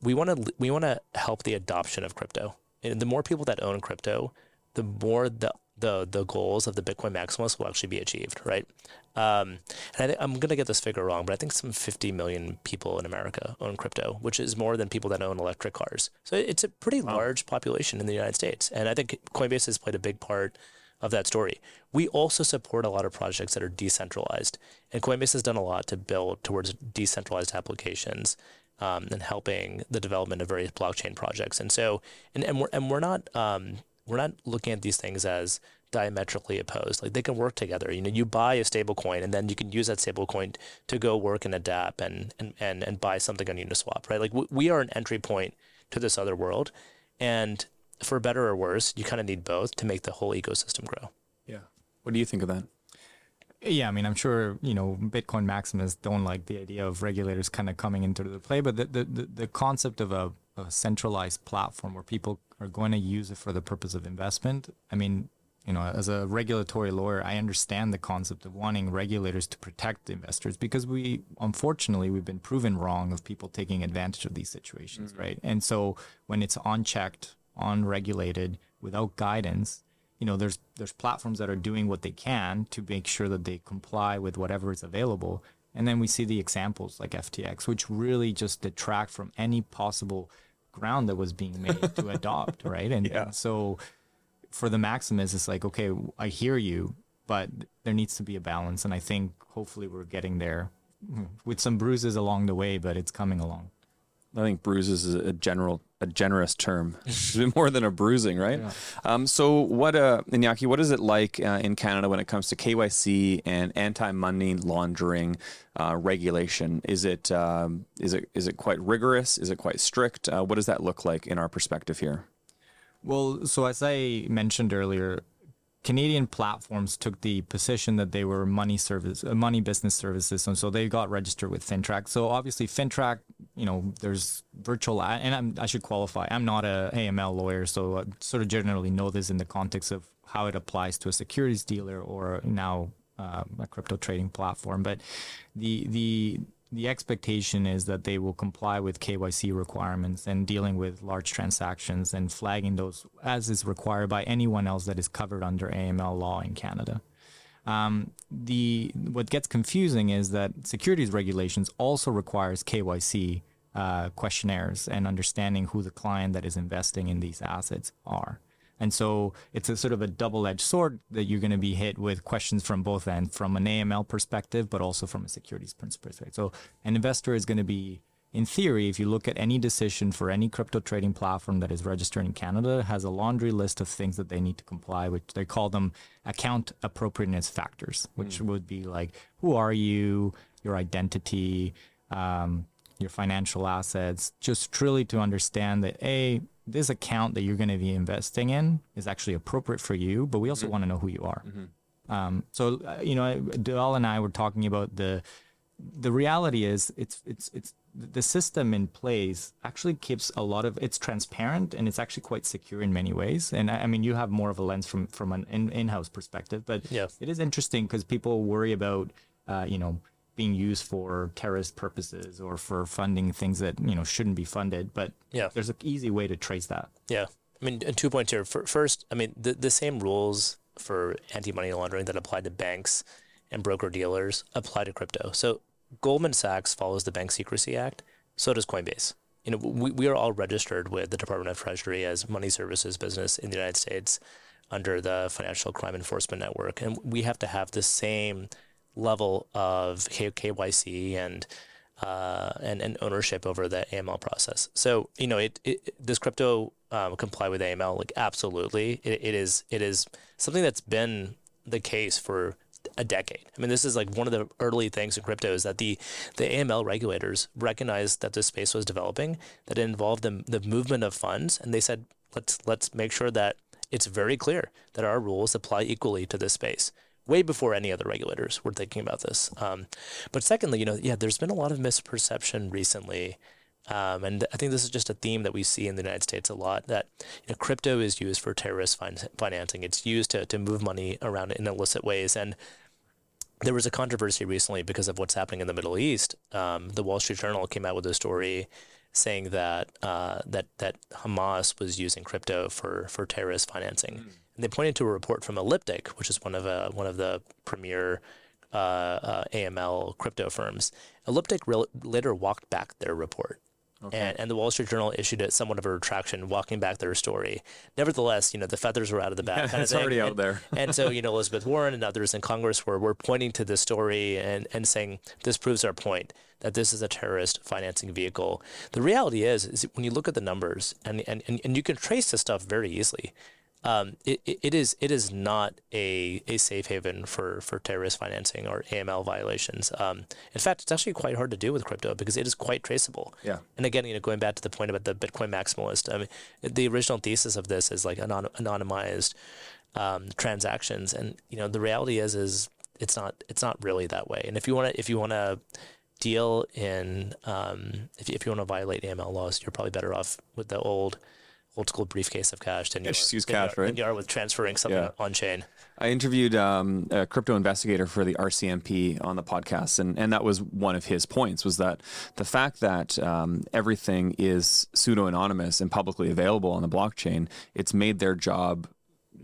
we want to we want to help the adoption of crypto. And the more people that own crypto, the more the the the goals of the Bitcoin maximalists will actually be achieved, right? Um, and I am going to get this figure wrong, but I think some 50 million people in America own crypto, which is more than people that own electric cars. So it's a pretty wow. large population in the United States, and I think Coinbase has played a big part of that story. We also support a lot of projects that are decentralized, and Coinbase has done a lot to build towards decentralized applications um, and helping the development of various blockchain projects. And so, and, and we're and we're not um, we're not looking at these things as diametrically opposed. Like they can work together. You know, you buy a stable coin and then you can use that stable coin to go work in a dApp and, and, and, and buy something on Uniswap, right? Like we, we are an entry point to this other world. And for better or worse, you kind of need both to make the whole ecosystem grow. Yeah. What do you think of that? Yeah, I mean, I'm sure you know Bitcoin maximists don't like the idea of regulators kind of coming into the play, but the the, the, the concept of a, a centralized platform where people are going to use it for the purpose of investment. I mean, you know, as a regulatory lawyer, I understand the concept of wanting regulators to protect investors because we, unfortunately, we've been proven wrong of people taking advantage of these situations, mm-hmm. right? And so when it's unchecked unregulated, without guidance, you know, there's there's platforms that are doing what they can to make sure that they comply with whatever is available. And then we see the examples like FTX, which really just detract from any possible ground that was being made to [laughs] adopt, right? And, yeah. and so for the Maximus, it's like, okay, I hear you, but there needs to be a balance. And I think hopefully we're getting there hmm, with some bruises along the way, but it's coming along. I think bruises is a general a generous term. It's [laughs] [laughs] more than a bruising, right? Um, so, what, uh, Iñaki, what is it like uh, in Canada when it comes to KYC and anti-money laundering uh, regulation? Is it um, is it is it quite rigorous? Is it quite strict? Uh, what does that look like in our perspective here? Well, so as I mentioned earlier, Canadian platforms took the position that they were money service, uh, money business services, and so they got registered with FINTRAC. So obviously, FINTRAC, you know, there's virtual, and I'm, I should qualify. I'm not a AML lawyer, so I sort of generally know this in the context of how it applies to a securities dealer or now uh, a crypto trading platform. But the the the expectation is that they will comply with KYC requirements and dealing with large transactions and flagging those as is required by anyone else that is covered under AML law in Canada. Um, the what gets confusing is that securities regulations also requires KYC uh, questionnaires and understanding who the client that is investing in these assets are. And so it's a sort of a double-edged sword that you're going to be hit with questions from both ends, from an AML perspective, but also from a securities perspective. So an investor is going to be, in theory, if you look at any decision for any crypto trading platform that is registered in Canada, has a laundry list of things that they need to comply with. They call them account appropriateness factors, which would be like, who are you, your identity, um, your financial assets, just truly to understand that a this account that you're going to be investing in is actually appropriate for you, but we also want to know who you are. Um, so uh, you know, Dal and I were talking about the the reality is it's it's it's the system in place actually keeps a lot of it's transparent and it's actually quite secure in many ways and i, I mean you have more of a lens from from an in, in-house perspective but Yeah. it is interesting because people worry about uh, you know being used for terrorist purposes or for funding things that you know shouldn't be funded but Yeah. there's an easy way to trace that Yeah. I mean, and two points here. First, I mean, the, the same rules for anti money laundering that apply to banks and broker dealers apply to crypto. So Goldman Sachs follows the Bank Secrecy Act. So does Coinbase. You know, we, we are all registered with the Department of Treasury as money services business in the United States under the Financial Crime Enforcement Network. And we have to have the same level of KYC and uh, and, and ownership over the AML process. So you know, it, it does crypto um, comply with AML? Like absolutely, it, it is. It is something that's been the case for a decade. I mean, this is like one of the early things in crypto is that the the AML regulators recognized that this space was developing, that it involved the the movement of funds, and they said, let's let's make sure that it's very clear that our rules apply equally to this space way before any other regulators were thinking about this. Um, but secondly, you know, yeah, there's been a lot of misperception recently. Um, and I think this is just a theme that we see in the United States a lot that you know, crypto is used for terrorist fin- financing. It's used to, to move money around in illicit ways. And there was a controversy recently because of what's happening in the Middle East. Um, the Wall Street Journal came out with a story saying that uh, that that Hamas was using crypto for for terrorist financing. And they pointed to a report from Elliptic, which is one of uh, one of the premier uh, uh, AML crypto firms. Elliptic re- later walked back their report. And, and the Wall Street Journal issued it somewhat of a retraction, walking back their story. Nevertheless, you know the feathers were out of the bag. Yeah, kind of already out And- there. and so, you know, Elizabeth Warren and others in Congress were, were pointing to this story and, and saying this proves our point that this is a terrorist financing vehicle. The reality is, is when you look at the numbers and, and, and, and you can trace this stuff very easily, um, it, it is it is not a, a safe haven for, for terrorist financing or AML violations. Um, in fact, it's actually quite hard to do with crypto because it is quite traceable. Yeah. And again, you know, going back to the point about the Bitcoin maximalist, I mean, the original thesis of this is like anon- anonymized um, transactions, and you know, the reality is, is it's not, it's not really that way. And if you want to, if you want to deal in, um, if if you want to violate AML laws, you're probably better off with the old, old school briefcase of cash you are, just use cash, right? are with transferring something Yeah. on chain. I interviewed um, a crypto investigator for the RCMP on the podcast, and, and that was one of his points was that the fact that um, everything is pseudo anonymous and publicly available on the blockchain, it's made their job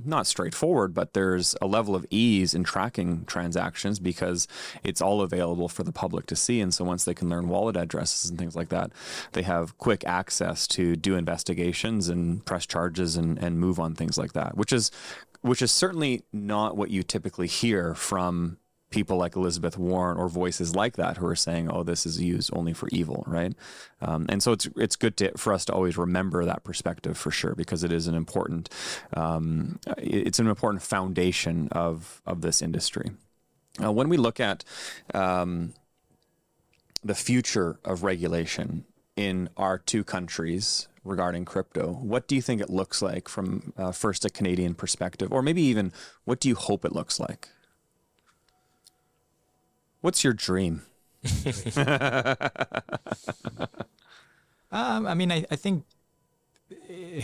not straightforward, but there's a level of ease in tracking transactions because it's all available for the public to see. And so once they can learn wallet addresses and things like that, they have quick access to do investigations and press charges and, and move on things like that, which is which is certainly not what you typically hear from people like Elizabeth Warren or voices like that who are saying, "Oh, this is used only for evil," right? Um, and so it's it's good to, for us to always remember that perspective for sure because it is an important um, it's an important foundation of of this industry. Uh, when we look at um, the future of regulation in our two countries regarding crypto, what do you think it looks like from uh, first a Canadian perspective, or maybe even what do you hope it looks like? What's your dream? [laughs] Um, I mean, I, I think eh,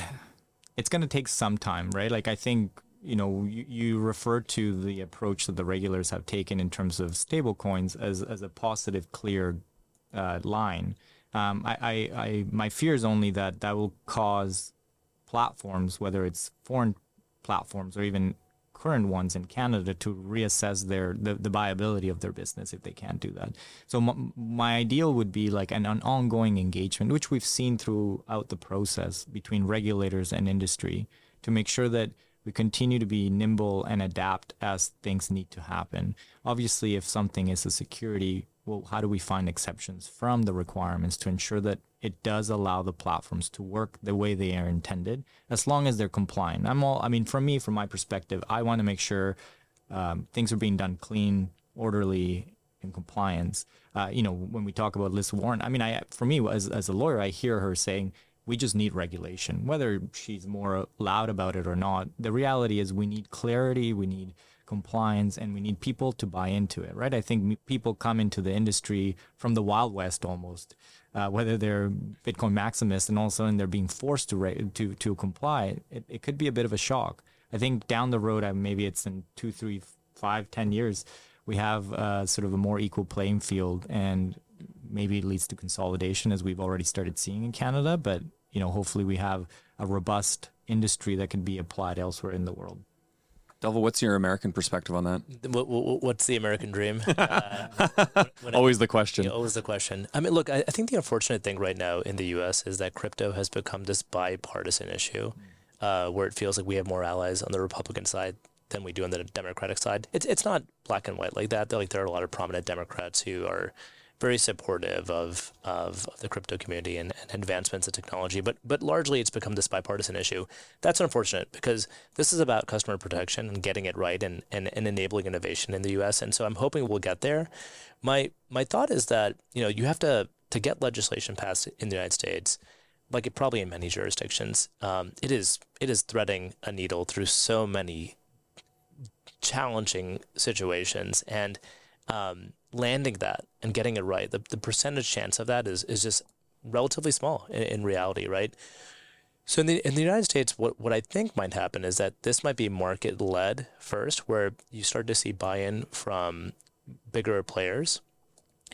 it's going to take some time, right? Like, I think, you know, you, you refer to the approach that the regulars have taken in terms of stable coins as, as a positive, clear uh, line. Um, I, I, I, my fear is only that that will cause platforms, whether it's foreign platforms or even current ones in Canada to reassess their the, the viability of their business if they can't do that. So m- my ideal would be like an, an ongoing engagement, which we've seen throughout the process between regulators and industry, to make sure that we continue to be nimble and adapt as things need to happen. Obviously, if something is a security, well, how do we find exceptions from the requirements to ensure that it does allow the platforms to work the way they are intended, as long as they're compliant. I'm all, I mean, from me, from my perspective, I want to make sure um, things are being done clean, orderly, in compliance. Uh, you know, when we talk about Liz Warren, I mean, I for me as as a lawyer, I hear her saying we just need regulation, whether she's more loud about it or not. The reality is we need clarity, we need compliance, and we need people to buy into it, right? I think people come into the industry from the Wild West almost, uh, whether they're Bitcoin maximists and all of a sudden they're being forced to to to comply. It, it could be a bit of a shock. I think down the road, maybe it's in two, three, five, ten years, we have uh, sort of a more equal playing field, and maybe it leads to consolidation as we've already started seeing in Canada. But you know, hopefully, we have a robust industry that can be applied elsewhere in the world. Dhawal, what's your American perspective on that? What, what, what's the American dream? Uh, when I- Always the question. Always the question. I mean, look, I, I think the unfortunate thing right now in the U.S. is that crypto has become this bipartisan issue, uh, where it feels like we have more allies on the Republican side than we do on the Democratic side. It's it's not black and white like that. Like there are a lot of prominent Democrats who are very supportive of of the crypto community and, and advancements in technology, but but largely it's become this bipartisan issue. That's unfortunate because this is about customer protection and getting it right and, and, and enabling innovation in the U.S. And so I'm hoping we'll get there. My my thought is that you know you have to to get legislation passed in the United States, like it probably in many jurisdictions, um, it is it is threading a needle through so many challenging situations and um, landing that and getting it right. The, the percentage chance of that is is just relatively small in, in reality, right? So in the in the United States, what, what I think might happen is that this might be market led first, where you start to see buy in from bigger players.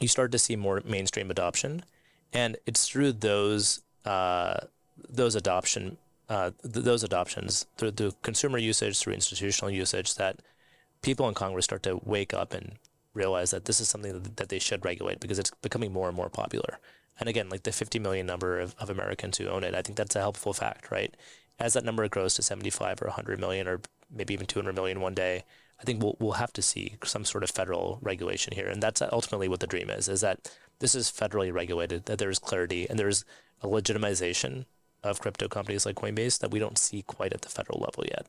You start to see more mainstream adoption, and it's through those uh, those adoption uh, th- those adoptions through the consumer usage, through institutional usage, that people in Congress start to wake up and realize that this is something that, that they should regulate because it's becoming more and more popular. And again, like the 50 million number of, of Americans who own it, I think that's a helpful fact, right? As that number grows to 75 or 100 million or maybe even 200 million one day, I think we'll, we'll have to see some sort of federal regulation here. And that's ultimately what the dream is, is that this is federally regulated, that there is clarity and there's a legitimization of crypto companies like Coinbase that we don't see quite at the federal level yet.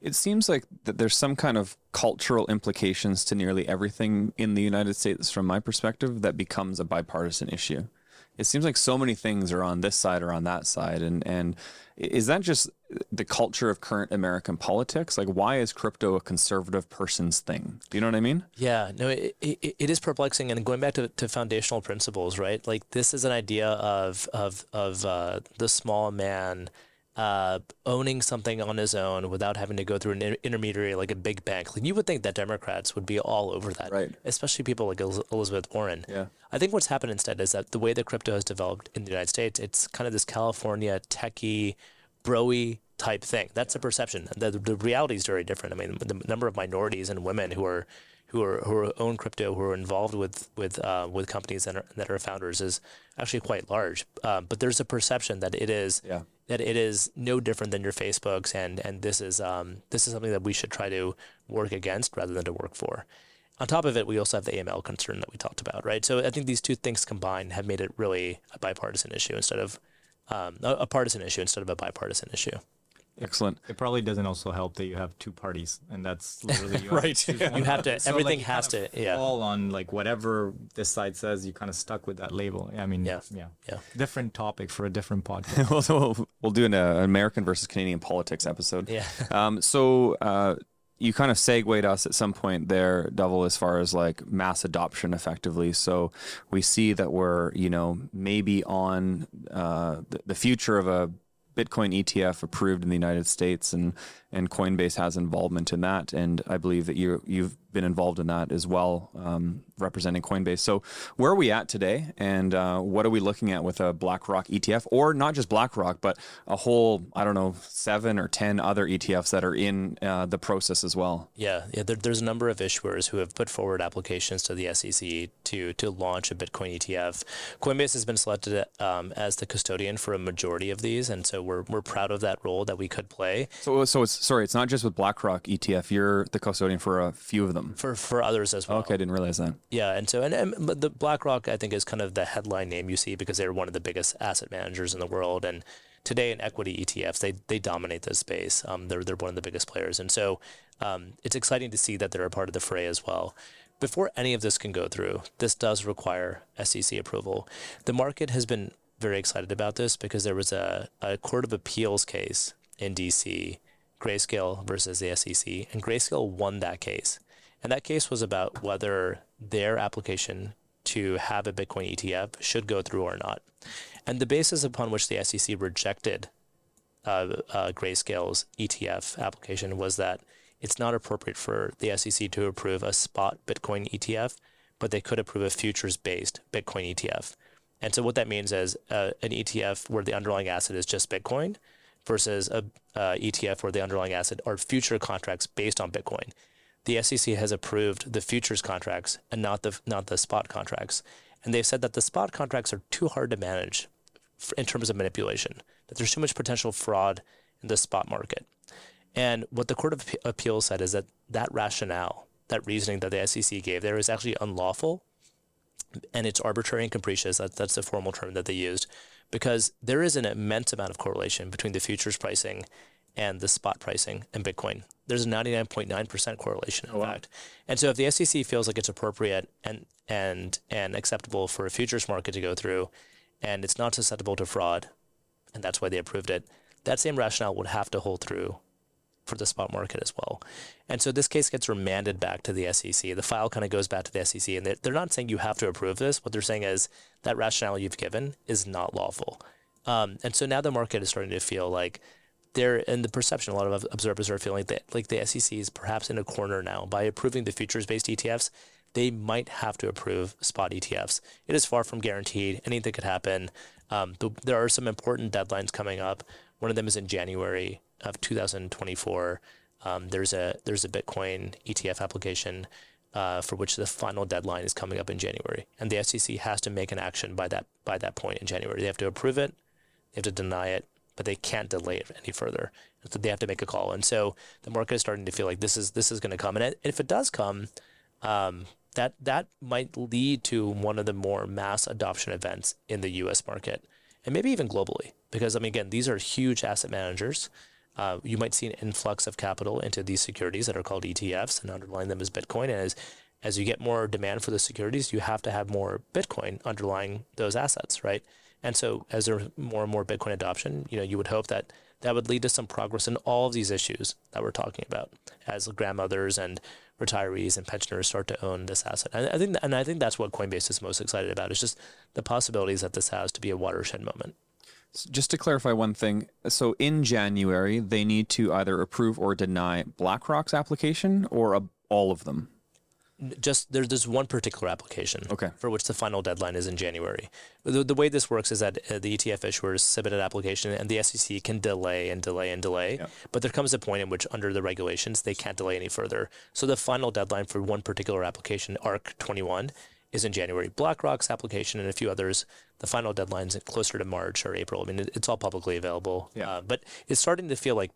It seems like that there's some kind of cultural implications to nearly everything in the United States, from my perspective, that becomes a bipartisan issue. It seems like so many things are on this side or on that side, and and is that just the culture of current American politics? Like, why is crypto a conservative person's thing? Do you know what I mean? Yeah, no, it, it, it is perplexing. And going back to, to foundational principles, right? Like this is an idea of of of uh, the small man uh, owning something on his own without having to go through an inter- intermediary like a big bank. Like you would think that Democrats would be all over that, Right. Especially people like Eliz- Elizabeth Warren. Yeah. I think what's happened instead is that the way that crypto has developed in the United States, it's kind of this California techie, broy type thing. That's a perception. The, the reality is very different. I mean, the number of minorities and women who are who are who are own crypto, who are involved with with uh, with companies that are that are founders is actually quite large. Um, but there's a perception that it is Yeah. that it is no different than your Facebooks, and and this is um, this is something that we should try to work against rather than to work for. on top of it, we also have the AML concern that we talked about, right? So I think these two things combined have made it really a bipartisan issue instead of um, a, a partisan issue instead of a bipartisan issue. Excellent. It probably doesn't also help that you have two parties, and that's [laughs] literally you Right. Have. [laughs] You have to So, everything has to yeah fall on like whatever this side says. You kind of stuck with that label. I mean, Yeah. yeah, Yeah. Different topic for a different [laughs] podcast. we'll, we'll, we'll do an uh, American versus Canadian politics episode. yeah Um, so uh, you kind of segued us at some point there, Dhawal, as far as like mass adoption effectively. So we see that we're, you know, maybe on uh, the future of a Bitcoin ETF approved in the United States, and and Coinbase has involvement in that, and I believe that you you've been involved in that as well, um, representing Coinbase. So where are we at today, and uh, what are we looking at with a BlackRock ETF, or not just BlackRock, but a whole I don't know seven or ten other ETFs that are in uh, the process as well. Yeah, yeah. There, there's a number of issuers who have put forward applications to the SEC to to launch a Bitcoin ETF. Coinbase has been selected um, as the custodian for a majority of these, and so we're we're proud of that role that we could play So so it's sorry, it's not just with BlackRock ETF. You're the custodian for a few of them. For for others as well. Okay, I didn't realize that. Yeah, and so and, and but the BlackRock I think is kind of the headline name you see because they're one of the biggest asset managers in the world, and today in equity ETFs they they dominate this space. Um, they're they're one of the biggest players, and so um, it's exciting to see that they're a part of the fray as well. Before any of this can go through, this does require SEC approval. The market has been very excited about this because there was a, a court of appeals case in DC, Grayscale versus the SEC, and Grayscale won that case. And that case was about whether their application to have a Bitcoin ETF should go through or not. And the basis upon which the SEC rejected uh, uh, Grayscale's ETF application was that it's not appropriate for the SEC to approve a spot Bitcoin ETF, but they could approve a futures based Bitcoin ETF. And so what that means is uh, an ETF where the underlying asset is just Bitcoin versus a uh, ETF where the underlying asset are future contracts based on Bitcoin. The SEC has approved the futures contracts and not the not the spot contracts, and they've said that the spot contracts are too hard to manage in terms of manipulation. That there's too much potential fraud in the spot market. And what the Court of Appe- Appeals said is that that rationale, that reasoning that the SEC gave there is actually unlawful and it's arbitrary and capricious. That, that's the formal term that they used because there is an immense amount of correlation between the futures pricing and the spot pricing in Bitcoin. There's a 99.9% correlation, in fact. And so if the SEC feels like it's appropriate and, and, and acceptable for a futures market to go through, and it's not susceptible to fraud, and that's why they approved it, that same rationale would have to hold through for the spot market as well. And so this case gets remanded back to the SEC. The file kind of goes back to the SEC, and they're, they're not saying you have to approve this. What they're saying is that rationale you've given is not lawful. Um, and so now the market is starting to feel like they're in the perception. A lot of observers are feeling that like the SEC is perhaps in a corner now by approving the futures-based ETFs. They might have to approve spot ETFs. It is far from guaranteed. Anything could happen. Um, there are some important deadlines coming up. One of them is in January of 2024. Um, there's a there's a Bitcoin ETF application uh, for which the final deadline is coming up in January, and the SEC has to make an action by that by that point in January. They have to approve it, they have to deny it, but they can't delay it any further. So they have to make a call, and so the market is starting to feel like this is this is going to come, and if it does come, um, that that might lead to one of the more mass adoption events in the U.S. market, and maybe even globally, because I mean, again, these are huge asset managers. Uh, you might see an influx of capital into these securities that are called ETFs, and underlying them is Bitcoin. And as as you get more demand for the securities, you have to have more Bitcoin underlying those assets, right? And so, as there's more and more Bitcoin adoption, you know, you would hope that that would lead to some progress in all of these issues that we're talking about, as grandmothers and retirees and pensioners start to own this asset. And I think, and I think that's what Coinbase is most excited about. Is just the possibilities that this has to be a watershed moment. Just to clarify one thing, so in January they need to either approve or deny BlackRock's application or a, all of them. Just there, there's one particular application Okay. for which the final deadline is in January. The, the way this works is that uh, the ETF issuers submit an application and the SEC can delay and delay and delay. Yep. But there comes a point in which, under the regulations, they can't delay any further. So the final deadline for one particular application, ARK 21, is in January. BlackRock's application and a few others, the final deadline's closer to March or April. I mean, it, it's all publicly available. Yeah. Uh, but it's starting to feel like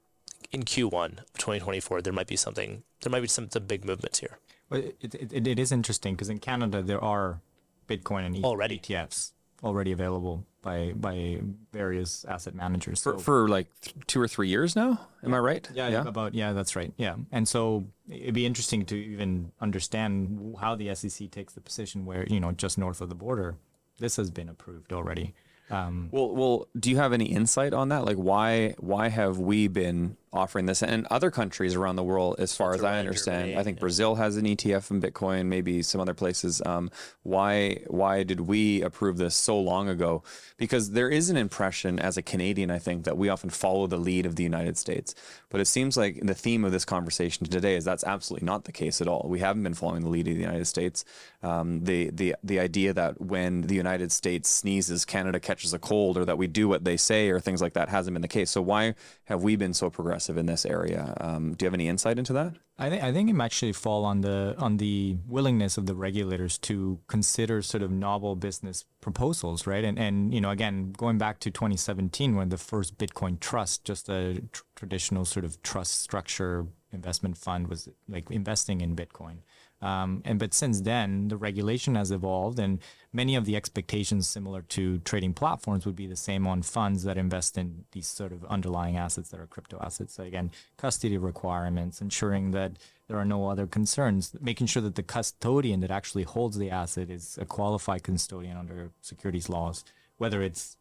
in Q1 of 2024, there might be something, there might be some, some big movements here. But it, it, it, it is interesting because in Canada there are Bitcoin and E- Already. ETFs already available by by various asset managers. For, So- for like th- two or three years now. Am I right? yeah, about yeah, that's right. Yeah, and so it'd be interesting to even understand how the SEC takes the position where you know just north of the border, this has been approved already. Um, Well, well, do you have any insight on that? Like, why why have we been offering this, and other countries around the world, as far as I understand, I think yeah. Brazil has an ETF in Bitcoin, maybe some other places. Um, why why did we approve this so long ago? Because there is an impression as a Canadian, I think, that we often follow the lead of the United States, but it seems like the theme of this conversation today is that's absolutely not the case at all. We haven't been following the lead of the United States. Um, the the the idea that when the United States sneezes, Canada catches a cold, or that we do what they say, or things like that, hasn't been the case. So why have we been so progressive in this area? Um, do you have any insight into that? I think I think it might actually fall on the on the willingness of the regulators to consider sort of novel business proposals, right? And and you know, again, going back to 2017 when the first Bitcoin trust, just a tr- traditional sort of trust structure investment fund, was like investing in Bitcoin. Um, and but since then, the regulation has evolved, and many of the expectations similar to trading platforms would be the same on funds that invest in these sort of underlying assets that are crypto assets. So again, custody requirements, ensuring that there are no other concerns, making sure that the custodian that actually holds the asset is a qualified custodian under securities laws, whether it's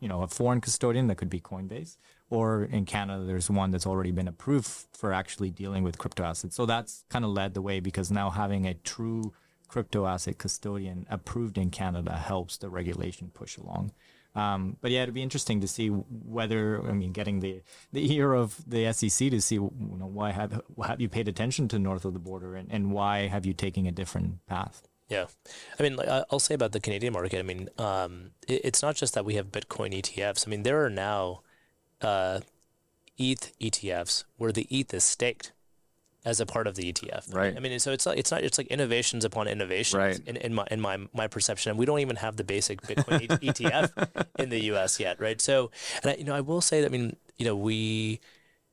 you know a foreign custodian that could be Coinbase, or in Canada there's one that's already been approved for actually dealing with crypto assets. So that's kind of led the way because now having a true crypto asset custodian approved in Canada helps the regulation push along. Um, but yeah, it'd be interesting to see whether I mean getting the the ear of the SEC to see you know why have have you paid attention to north of the border and, and why have you taken a different path? Yeah, I mean, I'll say about the Canadian market. I mean, um, it, it's not just that we have Bitcoin ETFs. I mean, there are now uh, ETH ETFs where the ETH is staked as a part of the ETF. Right. I mean, so it's like it's not it's like innovations upon innovations. Right. In, in my in my my perception, and we don't even have the basic Bitcoin ETF [laughs] in the U.S. yet, right? So, and I, you know, I will say that I mean, you know, we.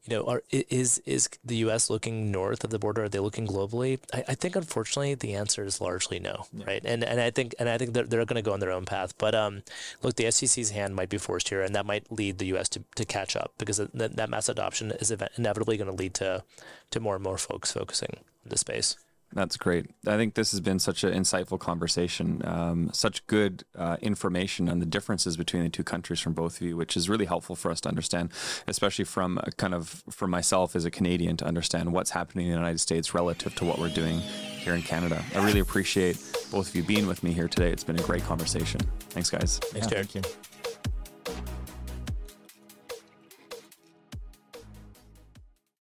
You know, are is is the U.S. looking north of the border? Are they looking globally? I, I think, unfortunately, the answer is largely no, right? And and I think and I think they're, they're going to go on their own path. But um, look, the SEC's hand might be forced here, and that might lead the U.S. to, to catch up because that, that mass adoption is inevitably going to lead to to more and more folks focusing on the space. That's great. I think this has been such an insightful conversation, um, such good uh, information on the differences between the two countries from both of you, which is really helpful for us to understand, especially from a kind of for myself as a Canadian to understand what's happening in the United States relative to what we're doing here in Canada. I really appreciate both of you being with me here today. It's been a great conversation. Thanks, guys. Thanks, Yeah, Jarrett. thank you.